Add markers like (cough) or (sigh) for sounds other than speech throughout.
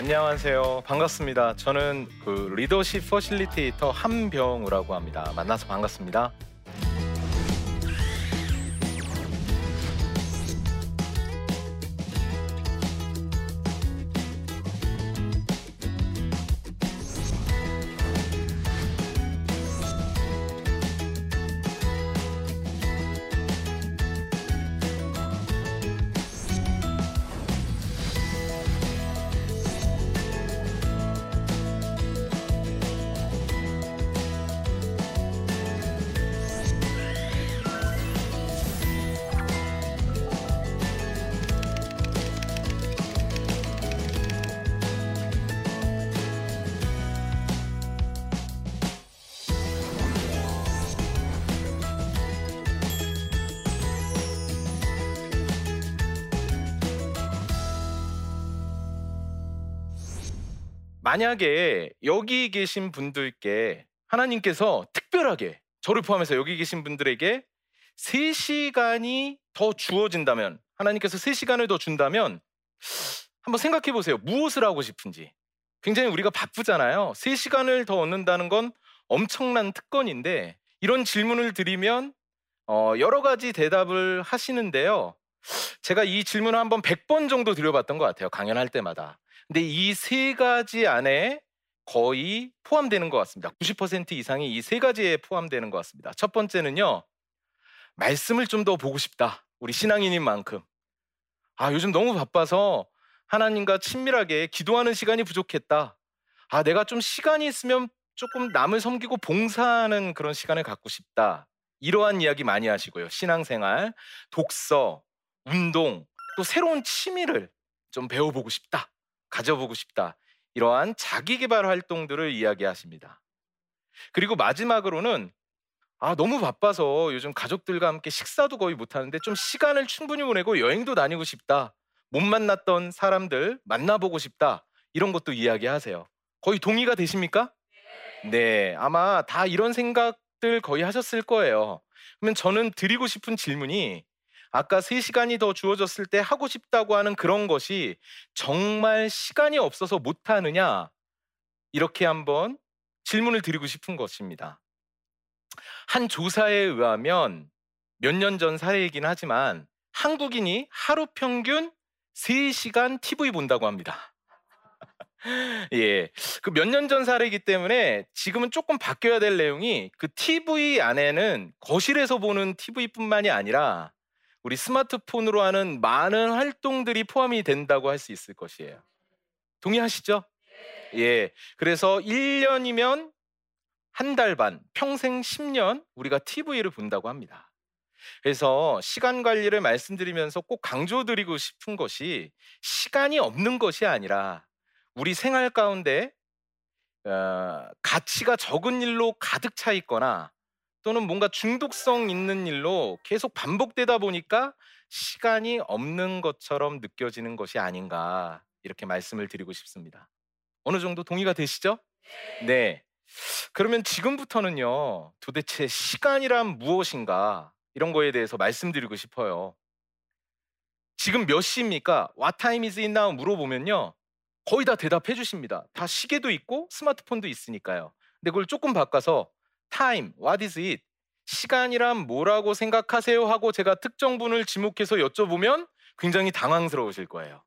안녕하세요. 반갑습니다. 저는 그 리더십 퍼실리테이터 한병우라고 합니다. 만나서 반갑습니다. 만약에 여기 계신 분들께 하나님께서 특별하게 저를 포함해서 여기 계신 분들에게 3시간이 더 주어진다면 하나님께서 3시간을 더 준다면 한번 생각해 보세요. 무엇을 하고 싶은지. 굉장히 우리가 바쁘잖아요. 3시간을 더 얻는다는 건 엄청난 특권인데 이런 질문을 드리면 어, 여러 가지 대답을 하시는데요. 제가 이 질문을 한번 100번 정도 드려봤던 것 같아요. 강연할 때마다. 근데 이 세 가지 안에 거의 포함되는 것 같습니다. 90% 이상이 이 세 가지에 포함되는 것 같습니다. 첫 번째는요, 말씀을 좀 더 보고 싶다. 우리 신앙인인 만큼. 아, 요즘 너무 바빠서 하나님과 친밀하게 기도하는 시간이 부족했다. 아, 내가 좀 시간이 있으면 조금 남을 섬기고 봉사하는 그런 시간을 갖고 싶다. 이러한 이야기 많이 하시고요. 신앙생활, 독서, 운동, 또 새로운 취미를 좀 배워보고 싶다. 가져보고 싶다. 이러한 자기 개발 활동들을 이야기하십니다. 그리고 마지막으로는 아, 너무 바빠서 요즘 가족들과 함께 식사도 거의 못 하는데 좀 시간을 충분히 보내고 여행도 다니고 싶다. 못 만났던 사람들 만나보고 싶다. 이런 것도 이야기하세요. 거의 동의가 되십니까? 네, 아마 다 이런 생각들 거의 하셨을 거예요. 그러면 저는 드리고 싶은 질문이 아까 3시간이 더 주어졌을 때 하고 싶다고 하는 그런 것이 정말 시간이 없어서 못 하느냐? 이렇게 한번 질문을 드리고 싶은 것입니다. 한 조사에 의하면 몇 년 전 사례이긴 하지만 한국인이 하루 평균 3시간 TV 본다고 합니다. (laughs) 예. 그 몇 년 전 사례이기 때문에 지금은 조금 바뀌어야 될 내용이 그 TV 안에는 거실에서 보는 TV뿐만이 아니라 우리 스마트폰으로 하는 많은 활동들이 포함이 된다고 할 수 있을 것이에요. 동의하시죠? 예. 그래서 1년이면 한 달 반, 평생 10년 우리가 TV를 본다고 합니다. 그래서 시간 관리를 말씀드리면서 꼭 강조드리고 싶은 것이 시간이 없는 것이 아니라 우리 생활 가운데 어, 가치가 적은 일로 가득 차 있거나 또는 뭔가 중독성 있는 일로 계속 반복되다 보니까 시간이 없는 것처럼 느껴지는 것이 아닌가 이렇게 말씀을 드리고 싶습니다. 어느 정도 동의가 되시죠? 네. 그러면 지금부터는요, 도대체 시간이란 무엇인가 이런 거에 대해서 말씀드리고 싶어요. 지금 몇 시입니까? What time is it now? 물어보면요, 거의 다 대답해 주십니다. 다 시계도 있고 스마트폰도 있으니까요. 근데 그걸 조금 바꿔서 time, what is it? 시간이란 뭐라고 생각하세요? 하고 제가 특정 분을 지목해서 여쭤보면 굉장히 당황스러우실 거예요.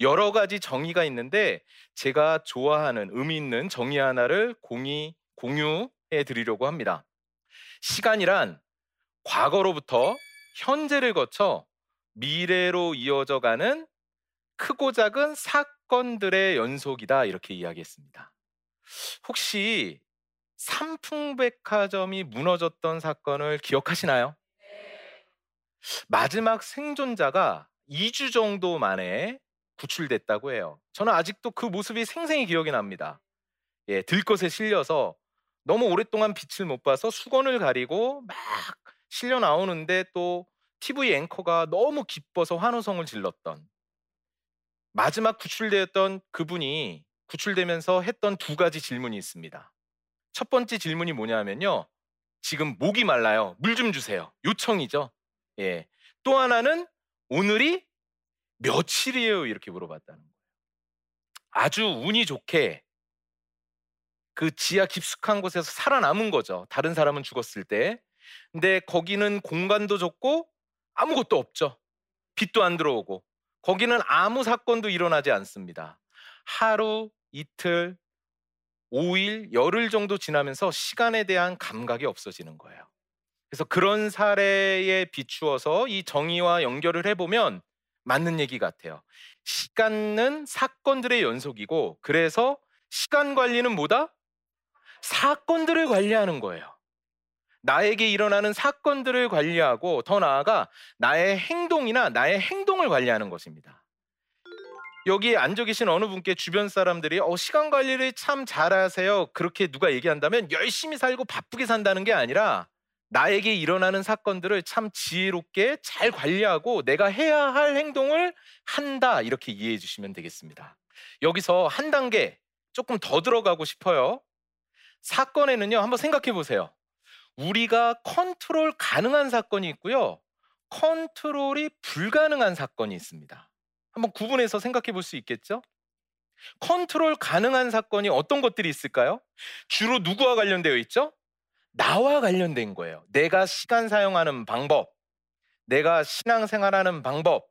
여러 가지 정의가 있는데 제가 좋아하는 의미 있는 정의 하나를 공의, 공유해 드리려고 합니다. 시간이란 과거로부터 현재를 거쳐 미래로 이어져 가는 크고 작은 사건들의 연속이다 이렇게 이야기했습니다. 혹시 삼풍백화점이 무너졌던 사건을 기억하시나요? 마지막 생존자가 2주 정도 만에 구출됐다고 해요. 저는 아직도 그 모습이 생생히 기억이 납니다. 예, 들것에 실려서 너무 오랫동안 빛을 못 봐서 수건을 가리고 막 실려 나오는데 또 TV 앵커가 너무 기뻐서 환호성을 질렀던 마지막 구출되었던 그분이 구출되면서 했던 두 가지 질문이 있습니다. 첫 번째 질문이 뭐냐면요. 지금 목이 말라요. 물 좀 주세요. 요청이죠. 예. 또 하나는 오늘이 며칠이에요? 이렇게 물어봤다는 거예요. 아주 운이 좋게 그 지하 깊숙한 곳에서 살아남은 거죠. 다른 사람은 죽었을 때. 근데 거기는 공간도 좁고 아무것도 없죠. 빛도 안 들어오고. 거기는 아무 사건도 일어나지 않습니다. 하루, 이틀, 5일, 열흘 정도 지나면서 시간에 대한 감각이 없어지는 거예요. 그래서 그런 사례에 비추어서 이 정의와 연결을 해보면 맞는 얘기 같아요. 시간은 사건들의 연속이고, 그래서 시간 관리는 뭐다? 사건들을 관리하는 거예요. 나에게 일어나는 사건들을 관리하고 더 나아가 나의 행동이나 나의 행동을 관리하는 것입니다. 여기 앉아 계신 어느 분께 주변 사람들이 어, 시간 관리를 참 잘하세요. 그렇게 누가 얘기한다면 열심히 살고 바쁘게 산다는 게 아니라 나에게 일어나는 사건들을 참 지혜롭게 잘 관리하고 내가 해야 할 행동을 한다. 이렇게 이해해 주시면 되겠습니다. 여기서 한 단계 조금 더 들어가고 싶어요. 사건에는요, 한번 생각해 보세요. 우리가 컨트롤 가능한 사건이 있고요. 컨트롤이 불가능한 사건이 있습니다. 한번 구분해서 생각해 볼 수 있겠죠? 컨트롤 가능한 사건이 어떤 것들이 있을까요? 주로 누구와 관련되어 있죠? 나와 관련된 거예요. 내가 시간 사용하는 방법, 내가 신앙생활하는 방법,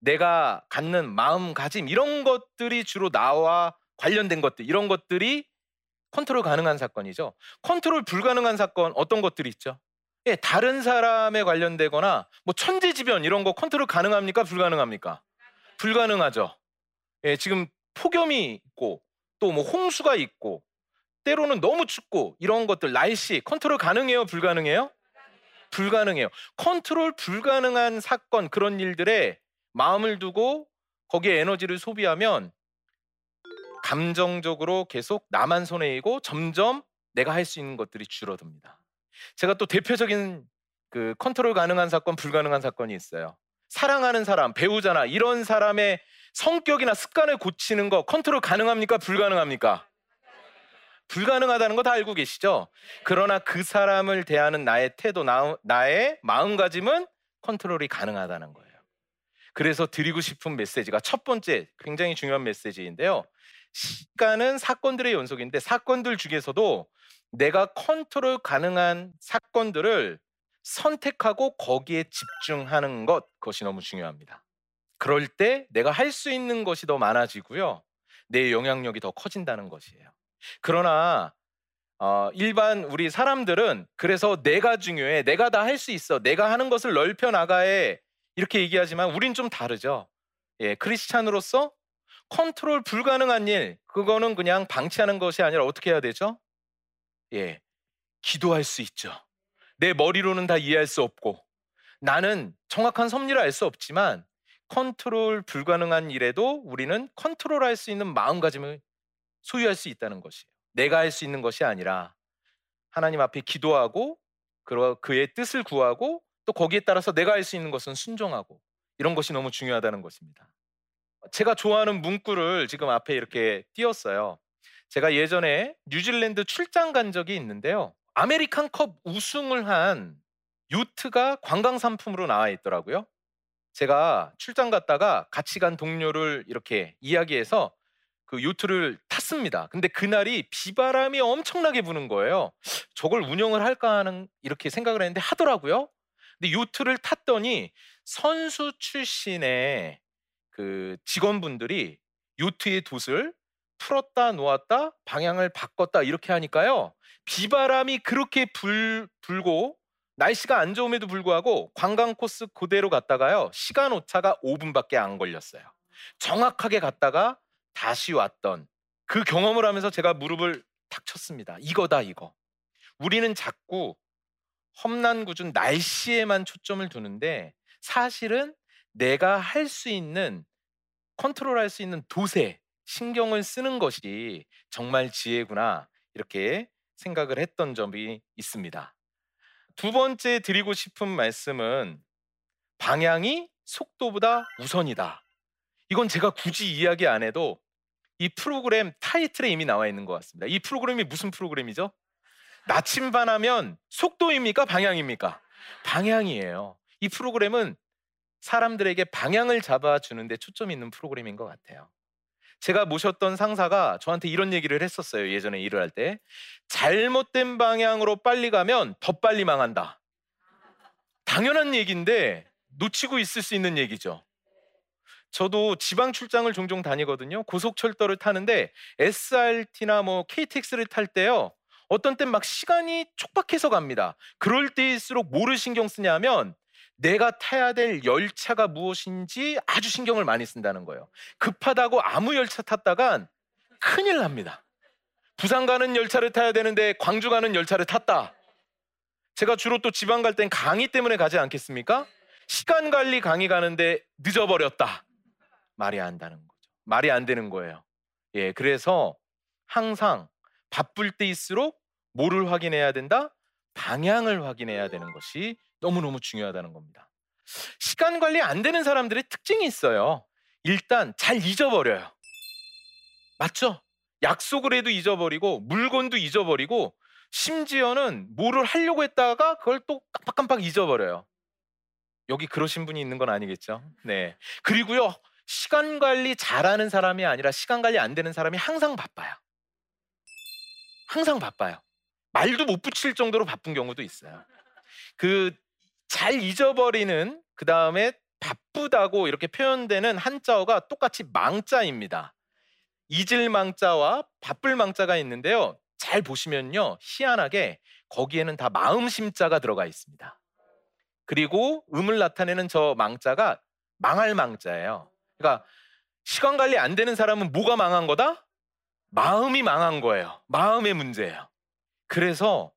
내가 갖는 마음가짐 이런 것들이 주로 나와 관련된 것들 이런 것들이 컨트롤 가능한 사건이죠. 컨트롤 불가능한 사건 어떤 것들이 있죠? 예, 다른 사람에 관련되거나 뭐 천재지변 이런 거 컨트롤 가능합니까? 불가능합니까? 불가능하죠. 예, 지금 폭염이 있고 또 뭐 홍수가 있고 때로는 너무 춥고 이런 것들 날씨 컨트롤 가능해요? 불가능해요? 불가능해요. 컨트롤 불가능한 사건 그런 일들에 마음을 두고 거기에 에너지를 소비하면 감정적으로 계속 나만 손해이고 점점 내가 할 수 있는 것들이 줄어듭니다. 제가 또 대표적인 그 컨트롤 가능한 사건, 불가능한 사건이 있어요. 사랑하는 사람, 배우자나 이런 사람의 성격이나 습관을 고치는 거 컨트롤 가능합니까? 불가능합니까? 불가능하다는 거 다 알고 계시죠? 그러나 그 사람을 대하는 나의 태도, 나, 나의 마음가짐은 컨트롤이 가능하다는 거예요. 그래서 드리고 싶은 메시지가 첫 번째 굉장히 중요한 메시지인데요. 시간은 사건들의 연속인데 사건들 중에서도 내가 컨트롤 가능한 사건들을 선택하고 거기에 집중하는 것 그것이 너무 중요합니다. 그럴 때 내가 할 수 있는 것이 더 많아지고요. 내 영향력이 더 커진다는 것이에요. 그러나 어, 일반 우리 사람들은 그래서 내가 중요해, 내가 다 할 수 있어, 내가 하는 것을 넓혀 나가해 이렇게 얘기하지만 우린 좀 다르죠. 예, 크리스찬으로서 컨트롤 불가능한 일, 그거는 그냥 방치하는 것이 아니라 어떻게 해야 되죠? 예, 기도할 수 있죠. 내 머리로는 다 이해할 수 없고, 나는 정확한 섭리를 알 수 없지만, 컨트롤 불가능한 일에도 우리는 컨트롤할 수 있는 마음가짐을 소유할 수 있다는 것이에요. 내가 할 수 있는 것이 아니라 하나님 앞에 기도하고 그의 뜻을 구하고 또 거기에 따라서 내가 할 수 있는 것은 순종하고 이런 것이 너무 중요하다는 것입니다. 제가 좋아하는 문구를 지금 앞에 이렇게 띄웠어요. 제가 예전에 뉴질랜드 출장 간 적이 있는데요. 아메리칸 컵 우승을 한 요트가 관광 상품으로 나와 있더라고요. 제가 출장 갔다가 같이 간 동료를 이렇게 이야기해서 그 요트를 탔습니다. 근데 그날이 비바람이 엄청나게 부는 거예요. 저걸 운영을 할까 하는 이렇게 생각을 했는데 하더라고요. 근데 요트를 탔더니 선수 출신의 그 직원분들이 요트의 돛을 풀었다 놓았다 방향을 바꿨다 이렇게 하니까요. 비바람이 그렇게 불, 불고 날씨가 안 좋음에도 불구하고 관광 코스 그대로 갔다가요 시간 오차가 5분밖에 안 걸렸어요. 정확하게 갔다가 다시 왔던 그 경험을 하면서 제가 무릎을 탁 쳤습니다. 이거다 이거. 우리는 자꾸 험난궂은 날씨에만 초점을 두는데 사실은 내가 할 수 있는 컨트롤할 수 있는 도세, 신경을 쓰는 것이 정말 지혜구나 이렇게 생각을 했던 점이 있습니다. 두 번째 드리고 싶은 말씀은 방향이 속도보다 우선이다. 이건 제가 굳이 이야기 안 해도 이 프로그램 타이틀에 이미 나와 있는 것 같습니다. 이 프로그램이 무슨 프로그램이죠? 나침반 하면 속도입니까? 방향입니까? 방향이에요. 이 프로그램은 사람들에게 방향을 잡아주는데 초점이 있는 프로그램인 것 같아요. 제가 모셨던 상사가 저한테 이런 얘기를 했었어요. 예전에 일을 할 때. 잘못된 방향으로 빨리 가면 더 빨리 망한다. 당연한 얘기인데 놓치고 있을 수 있는 얘기죠. 저도 지방 출장을 종종 다니거든요. 고속철도를 타는데 SRT나 뭐 KTX를 탈 때요. 어떤 땐 막 시간이 촉박해서 갑니다. 그럴 때일수록 뭐를 신경 쓰냐면 내가 타야 될 열차가 무엇인지 아주 신경을 많이 쓴다는 거예요. 급하다고 아무 열차 탔다간 큰일 납니다. 부산 가는 열차를 타야 되는데 광주 가는 열차를 탔다. 제가 주로 또 지방 갈 땐 강의 때문에 가지 않겠습니까? 시간 관리 강의 가는데 늦어버렸다. 말이 안 되는 거죠. 말이 안 되는 거예요. 예, 그래서 항상 바쁠 때일수록 뭐를 확인해야 된다? 방향을 확인해야 되는 것이 너무너무 중요하다는 겁니다. 시간 관리 안 되는 사람들의 특징이 있어요. 일단 잘 잊어버려요. 맞죠? 약속을 해도 잊어버리고 물건도 잊어버리고 심지어는 뭐를 하려고 했다가 그걸 또 깜빡깜빡 잊어버려요. 여기 그러신 분이 있는 건 아니겠죠? 네. 그리고요, 시간 관리 잘하는 사람이 아니라 시간 관리 안 되는 사람이 항상 바빠요. 항상 바빠요. 말도 못 붙일 정도로 바쁜 경우도 있어요. 그 잘 잊어버리는 그 다음에 바쁘다고 이렇게 표현되는 한자어가 똑같이 망자입니다. 잊을 망자와 바쁠 망자가 있는데요. 잘 보시면요. 희한하게 거기에는 다 마음심자가 들어가 있습니다. 그리고 음을 나타내는 저 망자가 망할 망자예요. 그러니까 시간 관리 안 되는 사람은 뭐가 망한 거다? 마음이 망한 거예요. 마음의 문제예요. 그래서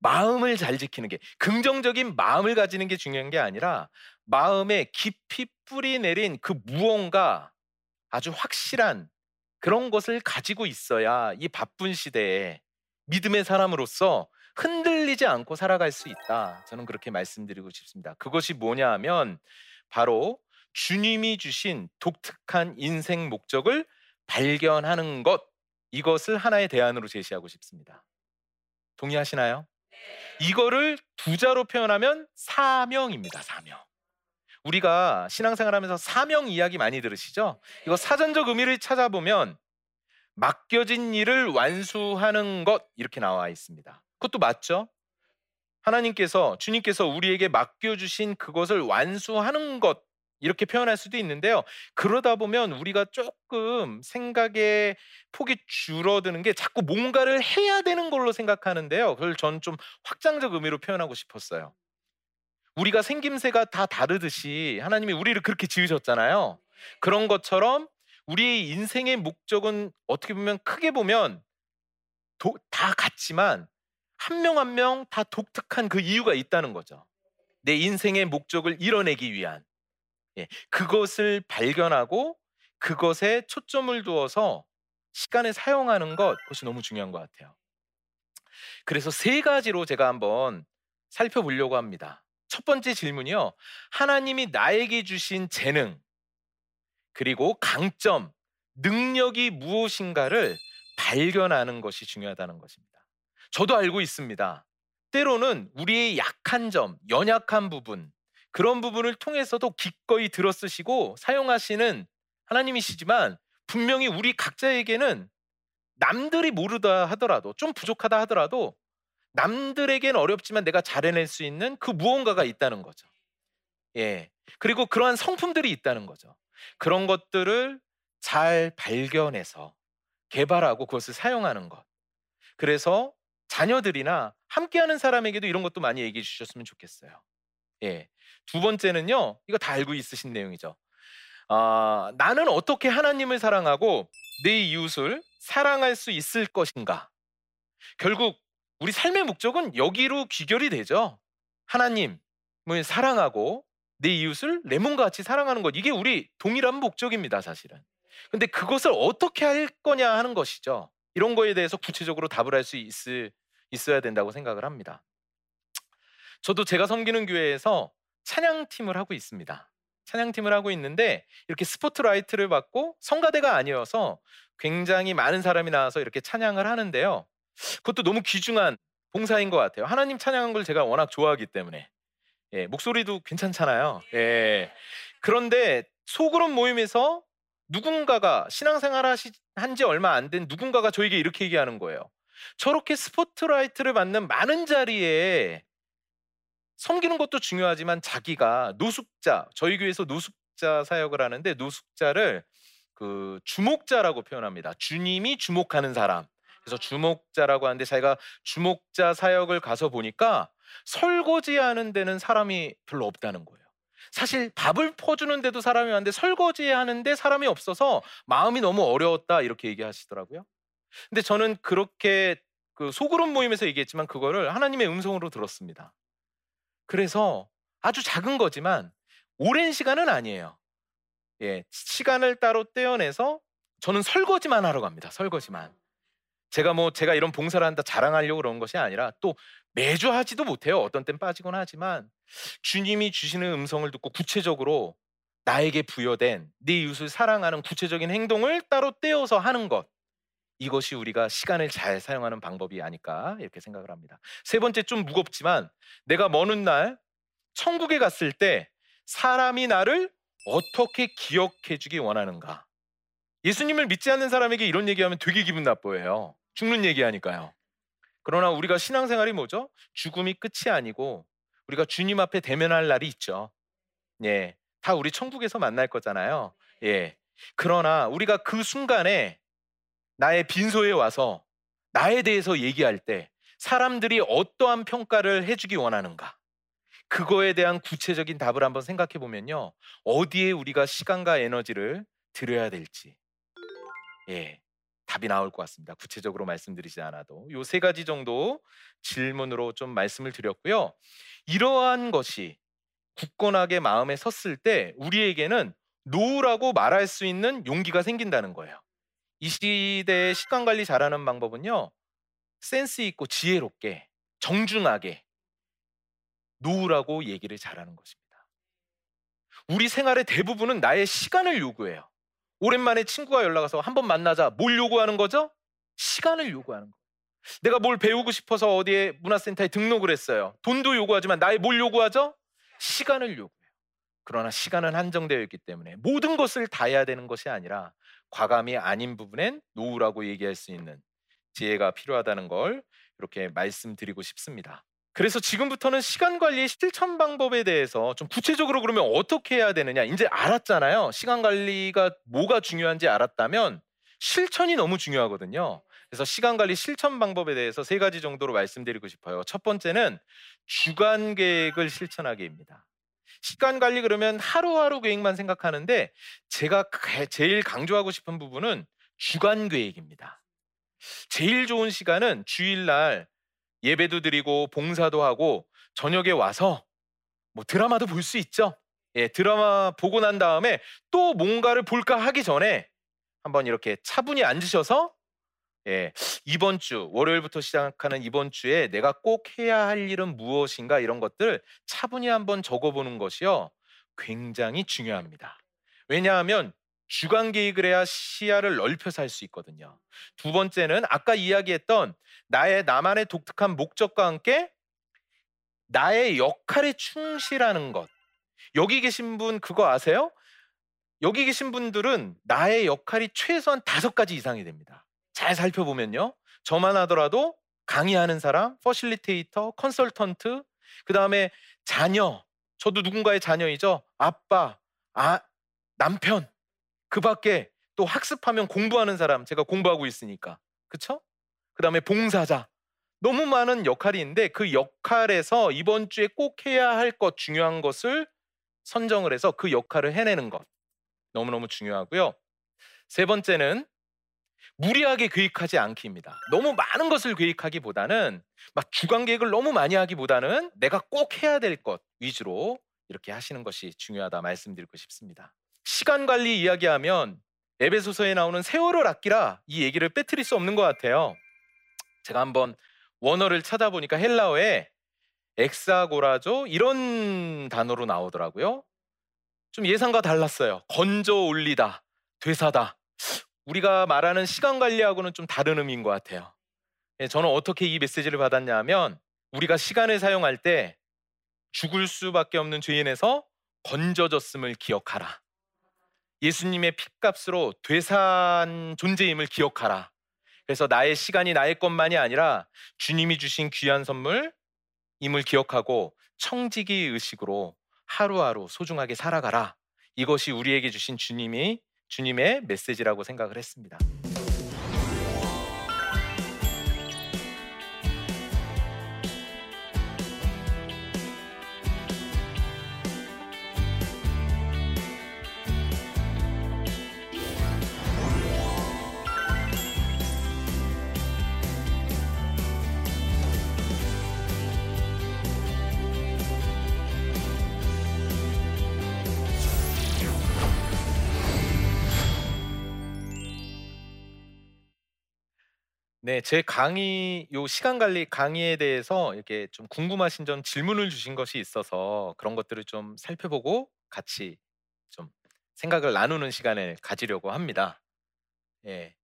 마음을 잘 지키는 게 긍정적인 마음을 가지는 게 중요한 게 아니라 마음에 깊이 뿌리 내린 그 무언가 아주 확실한 그런 것을 가지고 있어야 이 바쁜 시대에 믿음의 사람으로서 흔들리지 않고 살아갈 수 있다. 저는 그렇게 말씀드리고 싶습니다. 그것이 뭐냐 하면 바로 주님이 주신 독특한 인생 목적을 발견하는 것 이것을 하나의 대안으로 제시하고 싶습니다. 동의하시나요? 이거를 두자로 표현하면 사명입니다. 사명. 우리가 신앙생활하면서 사명 이야기 많이 들으시죠? 이거 사전적 의미를 찾아보면 맡겨진 일을 완수하는 것 이렇게 나와 있습니다. 그것도 맞죠? 하나님께서 주님께서 우리에게 맡겨 주신 그것을 완수하는 것 이렇게 표현할 수도 있는데요. 그러다 보면 우리가 조금 생각의 폭이 줄어드는 게 자꾸 뭔가를 해야 되는 걸로 생각하는데요. 그걸 전 좀 확장적 의미로 표현하고 싶었어요. 우리가 생김새가 다 다르듯이 하나님이 우리를 그렇게 지으셨잖아요. 그런 것처럼 우리의 인생의 목적은 어떻게 보면 크게 보면 도, 다 같지만 한 명 한 명 다 독특한 그 이유가 있다는 거죠. 내 인생의 목적을 이뤄내기 위한 예, 그것을 발견하고 그것에 초점을 두어서 시간을 사용하는 것 그것이 너무 중요한 것 같아요. 그래서 세 가지로 제가 한번 살펴보려고 합니다. 첫 번째 질문이요. 하나님이 나에게 주신 재능 그리고 강점, 능력이 무엇인가를 발견하는 것이 중요하다는 것입니다. 저도 알고 있습니다. 때로는 우리의 약한 점, 연약한 부분, 그런 부분을 통해서도 기꺼이 들어쓰시고 사용하시는 하나님이시지만 분명히 우리 각자에게는 남들이 모르다 하더라도 좀 부족하다 하더라도 남들에겐 어렵지만 내가 잘해낼 수 있는 그 무언가가 있다는 거죠. 예. 그리고 그러한 성품들이 있다는 거죠. 그런 것들을 잘 발견해서 개발하고 그것을 사용하는 것. 그래서 자녀들이나 함께하는 사람에게도 이런 것도 많이 얘기해 주셨으면 좋겠어요. 예. 두 번째는요, 이거 다 알고 있으신 내용이죠. 아, 나는 어떻게 하나님을 사랑하고 내 이웃을 사랑할 수 있을 것인가? 결국 우리 삶의 목적은 여기로 귀결이 되죠. 하나님을 사랑하고 내 이웃을 내 몸과 같이 사랑하는 것. 이게 우리 동일한 목적입니다, 사실은. 근데 그것을 어떻게 할 거냐 하는 것이죠. 이런 거에 대해서 구체적으로 답을 할 수 있어야 된다고 생각을 합니다. 저도 제가 섬기는 교회에서 찬양팀을 하고 있습니다. 찬양팀을 하고 있는데 이렇게 스포트라이트를 받고 성가대가 아니어서 굉장히 많은 사람이 나와서 이렇게 찬양을 하는데요. 그것도 너무 귀중한 봉사인 것 같아요. 하나님 찬양한 걸 제가 워낙 좋아하기 때문에 예, 목소리도 괜찮잖아요. 예. 그런데 소그룹 모임에서 누군가가 신앙생활 한지 얼마 안 된 누군가가 저에게 이렇게 얘기하는 거예요. 저렇게 스포트라이트를 받는 많은 자리에 섬기는 것도 중요하지만 자기가 노숙자, 저희 교회에서 노숙자 사역을 하는데 노숙자를 그 주목자라고 표현합니다. 주님이 주목하는 사람. 그래서 주목자라고 하는데 자기가 주목자 사역을 가서 보니까 설거지하는 데는 사람이 별로 없다는 거예요. 사실 밥을 퍼주는 데도 사람이 많은데 설거지 하는데 사람이 없어서 마음이 너무 어려웠다 이렇게 얘기하시더라고요. 근데 저는 그렇게 그 소그룹 모임에서 얘기했지만 그거를 하나님의 음성으로 들었습니다. 그래서 아주 작은 거지만 오랜 시간은 아니에요. 예, 시간을 따로 떼어내서 저는 설거지만 하러 갑니다. 설거지만. 제가 뭐 제가 이런 봉사를 한다 자랑하려고 그런 것이 아니라 또 매주 하지도 못해요. 어떤 땐 빠지곤 하지만 주님이 주시는 음성을 듣고 구체적으로 나에게 부여된 네 이웃을 사랑하는 구체적인 행동을 따로 떼어서 하는 것. 이것이 우리가 시간을 잘 사용하는 방법이 아닐까 이렇게 생각을 합니다. 세 번째 좀 무겁지만 내가 먼 훗날 천국에 갔을 때 사람이 나를 어떻게 기억해 주기 원하는가? 예수님을 믿지 않는 사람에게 이런 얘기하면 되게 기분 나빠해요. 죽는 얘기하니까요. 그러나 우리가 신앙생활이 뭐죠? 죽음이 끝이 아니고 우리가 주님 앞에 대면할 날이 있죠. 예. 다 우리 천국에서 만날 거잖아요. 예. 그러나 우리가 그 순간에 나의 빈소에 와서 나에 대해서 얘기할 때 사람들이 어떠한 평가를 해주기 원하는가? 그거에 대한 구체적인 답을 한번 생각해 보면요. 어디에 우리가 시간과 에너지를 들여야 될지. 예. 답이 나올 것 같습니다. 구체적으로 말씀드리지 않아도 요 세 가지 정도 질문으로 좀 말씀을 드렸고요. 이러한 것이 굳건하게 마음에 섰을 때 우리에게는 노우라고 말할 수 있는 용기가 생긴다는 거예요. 이 시대에 시간 관리 잘하는 방법은요. 센스 있고 지혜롭게 정중하게 노우라고 얘기를 잘하는 것입니다. 우리 생활의 대부분은 나의 시간을 요구해요. 오랜만에 친구가 연락 와서 한번 만나자. 뭘 요구하는 거죠? 시간을 요구하는 거. 내가 뭘 배우고 싶어서 어디에 문화센터에 등록을 했어요. 돈도 요구하지만 나의 뭘 요구하죠? 시간을 요구해요. 그러나 시간은 한정되어 있기 때문에 모든 것을 다 해야 되는 것이 아니라 과감히 아닌 부분엔 노후라고 얘기할 수 있는 지혜가 필요하다는 걸 이렇게 말씀드리고 싶습니다. 그래서 지금부터는 시간 관리의 실천 방법에 대해서 좀 구체적으로 그러면 어떻게 해야 되느냐 이제 알았잖아요. 시간 관리가 뭐가 중요한지 알았다면 실천이 너무 중요하거든요. 그래서 시간 관리 실천 방법에 대해서 세 가지 정도로 말씀드리고 싶어요. 첫 번째는 주간 계획을 실천하기입니다. 시간 관리 그러면 하루하루 계획만 생각하는데 제가 제일 강조하고 싶은 부분은 주간 계획입니다. 제일 좋은 시간은 주일날 예배도 드리고 봉사도 하고 저녁에 와서 뭐 드라마도 볼 수 있죠. 예, 드라마 보고 난 다음에 또 뭔가를 볼까 하기 전에 한번 이렇게 차분히 앉으셔서 예, 이번 주 월요일부터 시작하는 이번 주에 내가 꼭 해야 할 일은 무엇인가 이런 것들 차분히 한번 적어보는 것이요 굉장히 중요합니다. 왜냐하면 주간 계획을 해야 시야를 넓혀서 할 수 있거든요. 두 번째는 아까 이야기했던 나의 나만의 독특한 목적과 함께 나의 역할에 충실하는 것. 여기 계신 분 그거 아세요? 여기 계신 분들은 나의 역할이 최소한 다섯 가지 이상이 됩니다. 잘 살펴보면요. 저만 하더라도 강의하는 사람, 퍼실리테이터, 컨설턴트, 그 다음에 자녀, 저도 누군가의 자녀이죠. 아빠, 아, 남편, 그 밖에 또 학습하면 공부하는 사람, 제가 공부하고 있으니까. 그쵸? 그 다음에 봉사자. 너무 많은 역할이 있는데 그 역할에서 이번 주에 꼭 해야 할 것, 중요한 것을 선정을 해서 그 역할을 해내는 것. 너무너무 중요하고요. 세 번째는 무리하게 계획하지 않기입니다. 너무 많은 것을 계획하기보다는 막 주간 계획을 너무 많이 하기보다는 내가 꼭 해야 될 것 위주로 이렇게 하시는 것이 중요하다 말씀드리고 싶습니다. 시간 관리 이야기하면 에베소서에 나오는 세월을 아끼라 이 얘기를 빼뜨릴 수 없는 것 같아요. 제가 한번 원어를 찾아보니까 헬라어에 엑사고라죠 이런 단어로 나오더라고요. 좀 예상과 달랐어요. 건져 올리다, 되사다. 우리가 말하는 시간 관리하고는 좀 다른 의미인 것 같아요. 예, 저는 어떻게 이 메시지를 받았냐 하면 우리가 시간을 사용할 때 죽을 수밖에 없는 죄인에서 건져졌음을 기억하라. 예수님의 핏값으로 되산 존재임을 기억하라. 그래서 나의 시간이 나의 것만이 아니라 주님이 주신 귀한 선물임을 기억하고 청지기 의식으로 하루하루 소중하게 살아가라. 이것이 우리에게 주신 주님이 주님의 메시지라고 생각을 했습니다. 네, 제 강의 요 시간 관리 강의에 대해서 이렇게 좀 궁금하신 점 질문을 주신 것이 있어서 그런 것들을 좀 살펴보고 같이 좀 생각을 나누는 시간을 가지려고 합니다. 예.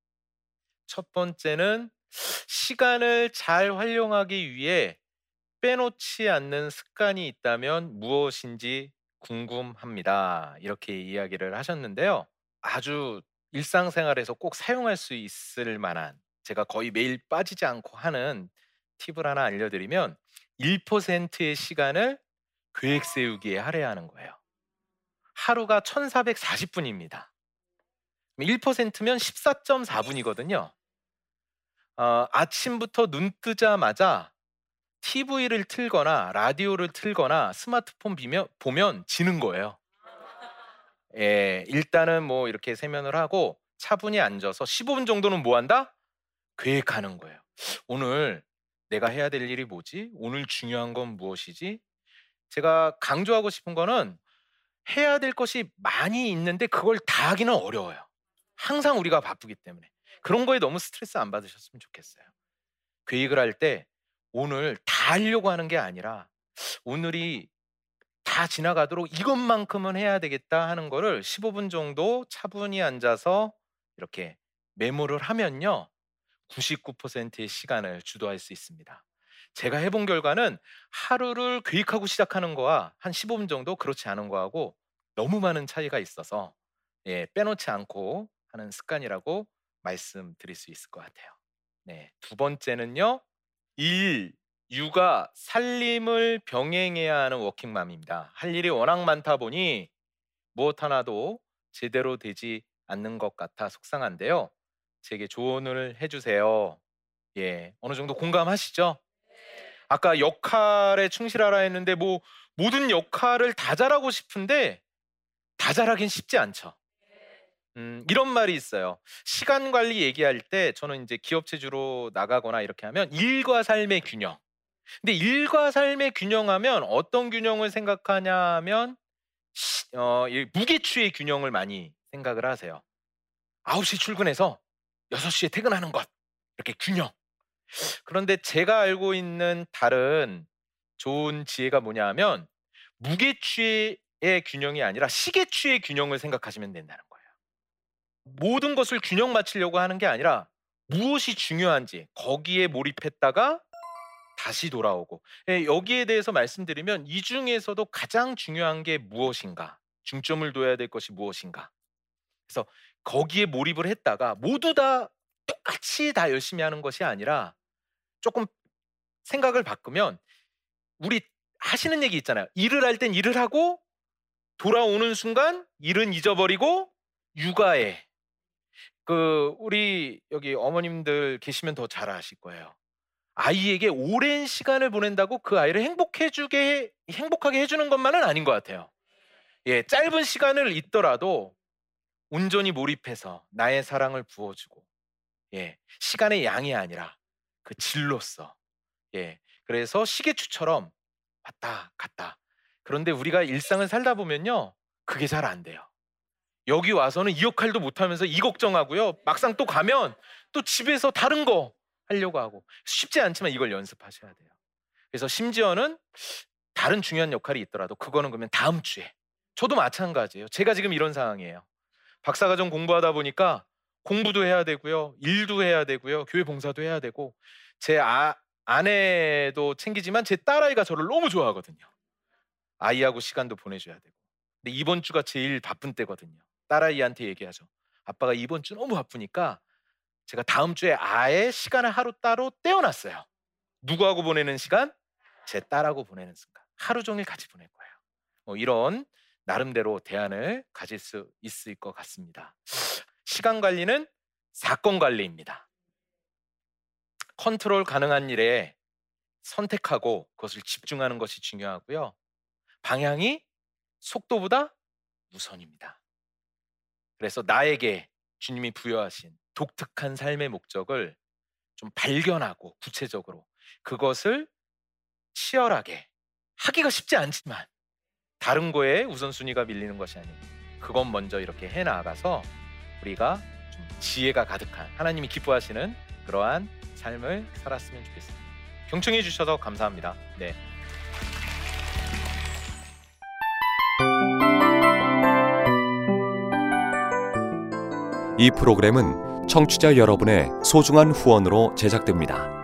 첫 번째는 시간을 잘 활용하기 위해 빼놓지 않는 습관이 있다면 무엇인지 궁금합니다. 이렇게 이야기를 하셨는데요. 아주 일상생활에서 꼭 사용할 수 있을 만한 제가 거의 매일 빠지지 않고 하는 팁을 하나 알려드리면 1%의 시간을 계획 세우기에 할애하는 거예요. 하루가 1440분입니다. 1%면 14.4분이거든요. 어, 아침부터 눈 뜨자마자 TV를 틀거나 라디오를 틀거나 스마트폰 비면, 보면 지는 거예요. 예, 일단은 뭐 이렇게 세면을 하고 차분히 앉아서 15분 정도는 뭐 한다? 계획하는 거예요. 오늘 내가 해야 될 일이 뭐지? 오늘 중요한 건 무엇이지? 제가 강조하고 싶은 거는 해야 될 것이 많이 있는데 그걸 다 하기는 어려워요. 항상 우리가 바쁘기 때문에. 그런 거에 너무 스트레스 안 받으셨으면 좋겠어요. 계획을 할 때 오늘 다 하려고 하는 게 아니라 오늘이 다 지나가도록 이것만큼은 해야 되겠다 하는 거를 15분 정도 차분히 앉아서 이렇게 메모를 하면요. 99%의 시간을 주도할 수 있습니다. 제가 해본 결과는 하루를 계획하고 시작하는 거와 한 15분 정도 그렇지 않은 거하고 너무 많은 차이가 있어서 예, 빼놓지 않고 하는 습관이라고 말씀드릴 수 있을 것 같아요. 네, 두 번째는요. 일, 육아, 살림을 병행해야 하는 워킹맘입니다. 할 일이 워낙 많다 보니 무엇 하나도 제대로 되지 않는 것 같아 속상한데요. 제게 조언을 해주세요. 예, 어느 정도 공감하시죠? 아까 역할에 충실하라 했는데 뭐 모든 역할을 다 잘하고 싶은데 다 잘하긴 쉽지 않죠. 음, 이런 말이 있어요. 시간 관리 얘기할 때 저는 이제 기업 체주로 나가거나 이렇게 하면 일과 삶의 균형. 근데 일과 삶의 균형하면 어떤 균형을 생각하냐면 어, 무게추의 균형을 많이 생각을 하세요. 9시 출근해서 6시에 퇴근하는 것. 이렇게 균형. 그런데 제가 알고 있는 다른 좋은 지혜가 뭐냐 하면 무게추의 균형이 아니라 시계추의 균형을 생각하시면 된다는 거예요. 모든 것을 균형 맞추려고 하는 게 아니라 무엇이 중요한지 거기에 몰입했다가 다시 돌아오고 예, 여기에 대해서 말씀드리면 이 중에서도 가장 중요한 게 무엇인가 중점을 둬야 될 것이 무엇인가 그래서 거기에 몰입을 했다가 모두 다 똑같이 다 열심히 하는 것이 아니라 조금 생각을 바꾸면 우리 하시는 얘기 있잖아요. 일을 할 땐 일을 하고 돌아오는 순간 일은 잊어버리고 육아에 그 우리 여기 어머님들 계시면 더 잘 아실 거예요. 아이에게 오랜 시간을 보낸다고 그 아이를 행복해 주게 행복하게 해주는 것만은 아닌 것 같아요. 예, 짧은 시간을 있더라도 온전히 몰입해서 나의 사랑을 부어주고 예, 시간의 양이 아니라 그 질로서 예, 그래서 시계추처럼 왔다 갔다. 그런데 우리가 일상을 살다 보면요, 그게 잘 안 돼요. 여기 와서는 이 역할도 못하면서 이 걱정하고요. 막상 또 가면 또 집에서 다른 거 하려고 하고 쉽지 않지만 이걸 연습하셔야 돼요. 그래서 심지어는 다른 중요한 역할이 있더라도 그거는 그러면 다음 주에 저도 마찬가지예요. 제가 지금 이런 상황이에요. 박사과정 공부하다 보니까 공부도 해야 되고요. 일도 해야 되고요. 교회 봉사도 해야 되고 제 아, 아내도 챙기지만 제 딸아이가 저를 너무 좋아하거든요. 아이하고 시간도 보내줘야 되고. 근데 이번 주가 제일 바쁜 때거든요. 딸아이한테 얘기하죠. 아빠가 이번 주 너무 바쁘니까 제가 다음 주에 아예 시간을 하루 따로 떼어놨어요. 누구하고 보내는 시간? 제 딸하고 보내는 순간. 하루 종일 같이 보낼 거예요. 뭐 이런 나름대로 대안을 가질 수 있을 것 같습니다. 시간 관리는 사건 관리입니다. 컨트롤 가능한 일에 선택하고 그것을 집중하는 것이 중요하고요. 방향이 속도보다 우선입니다. 그래서 나에게 주님이 부여하신 독특한 삶의 목적을 좀 발견하고 구체적으로 그것을 치열하게 하기가 쉽지 않지만 다른 거에 우선순위가 밀리는 것이 아니고 그것 먼저 이렇게 해 나가서 우리가 좀 지혜가 가득한 하나님이 기뻐하시는 그러한 삶을 살았으면 좋겠습니다. 경청해 주셔서 감사합니다. 네. 이 프로그램은 청취자 여러분의 소중한 후원으로 제작됩니다.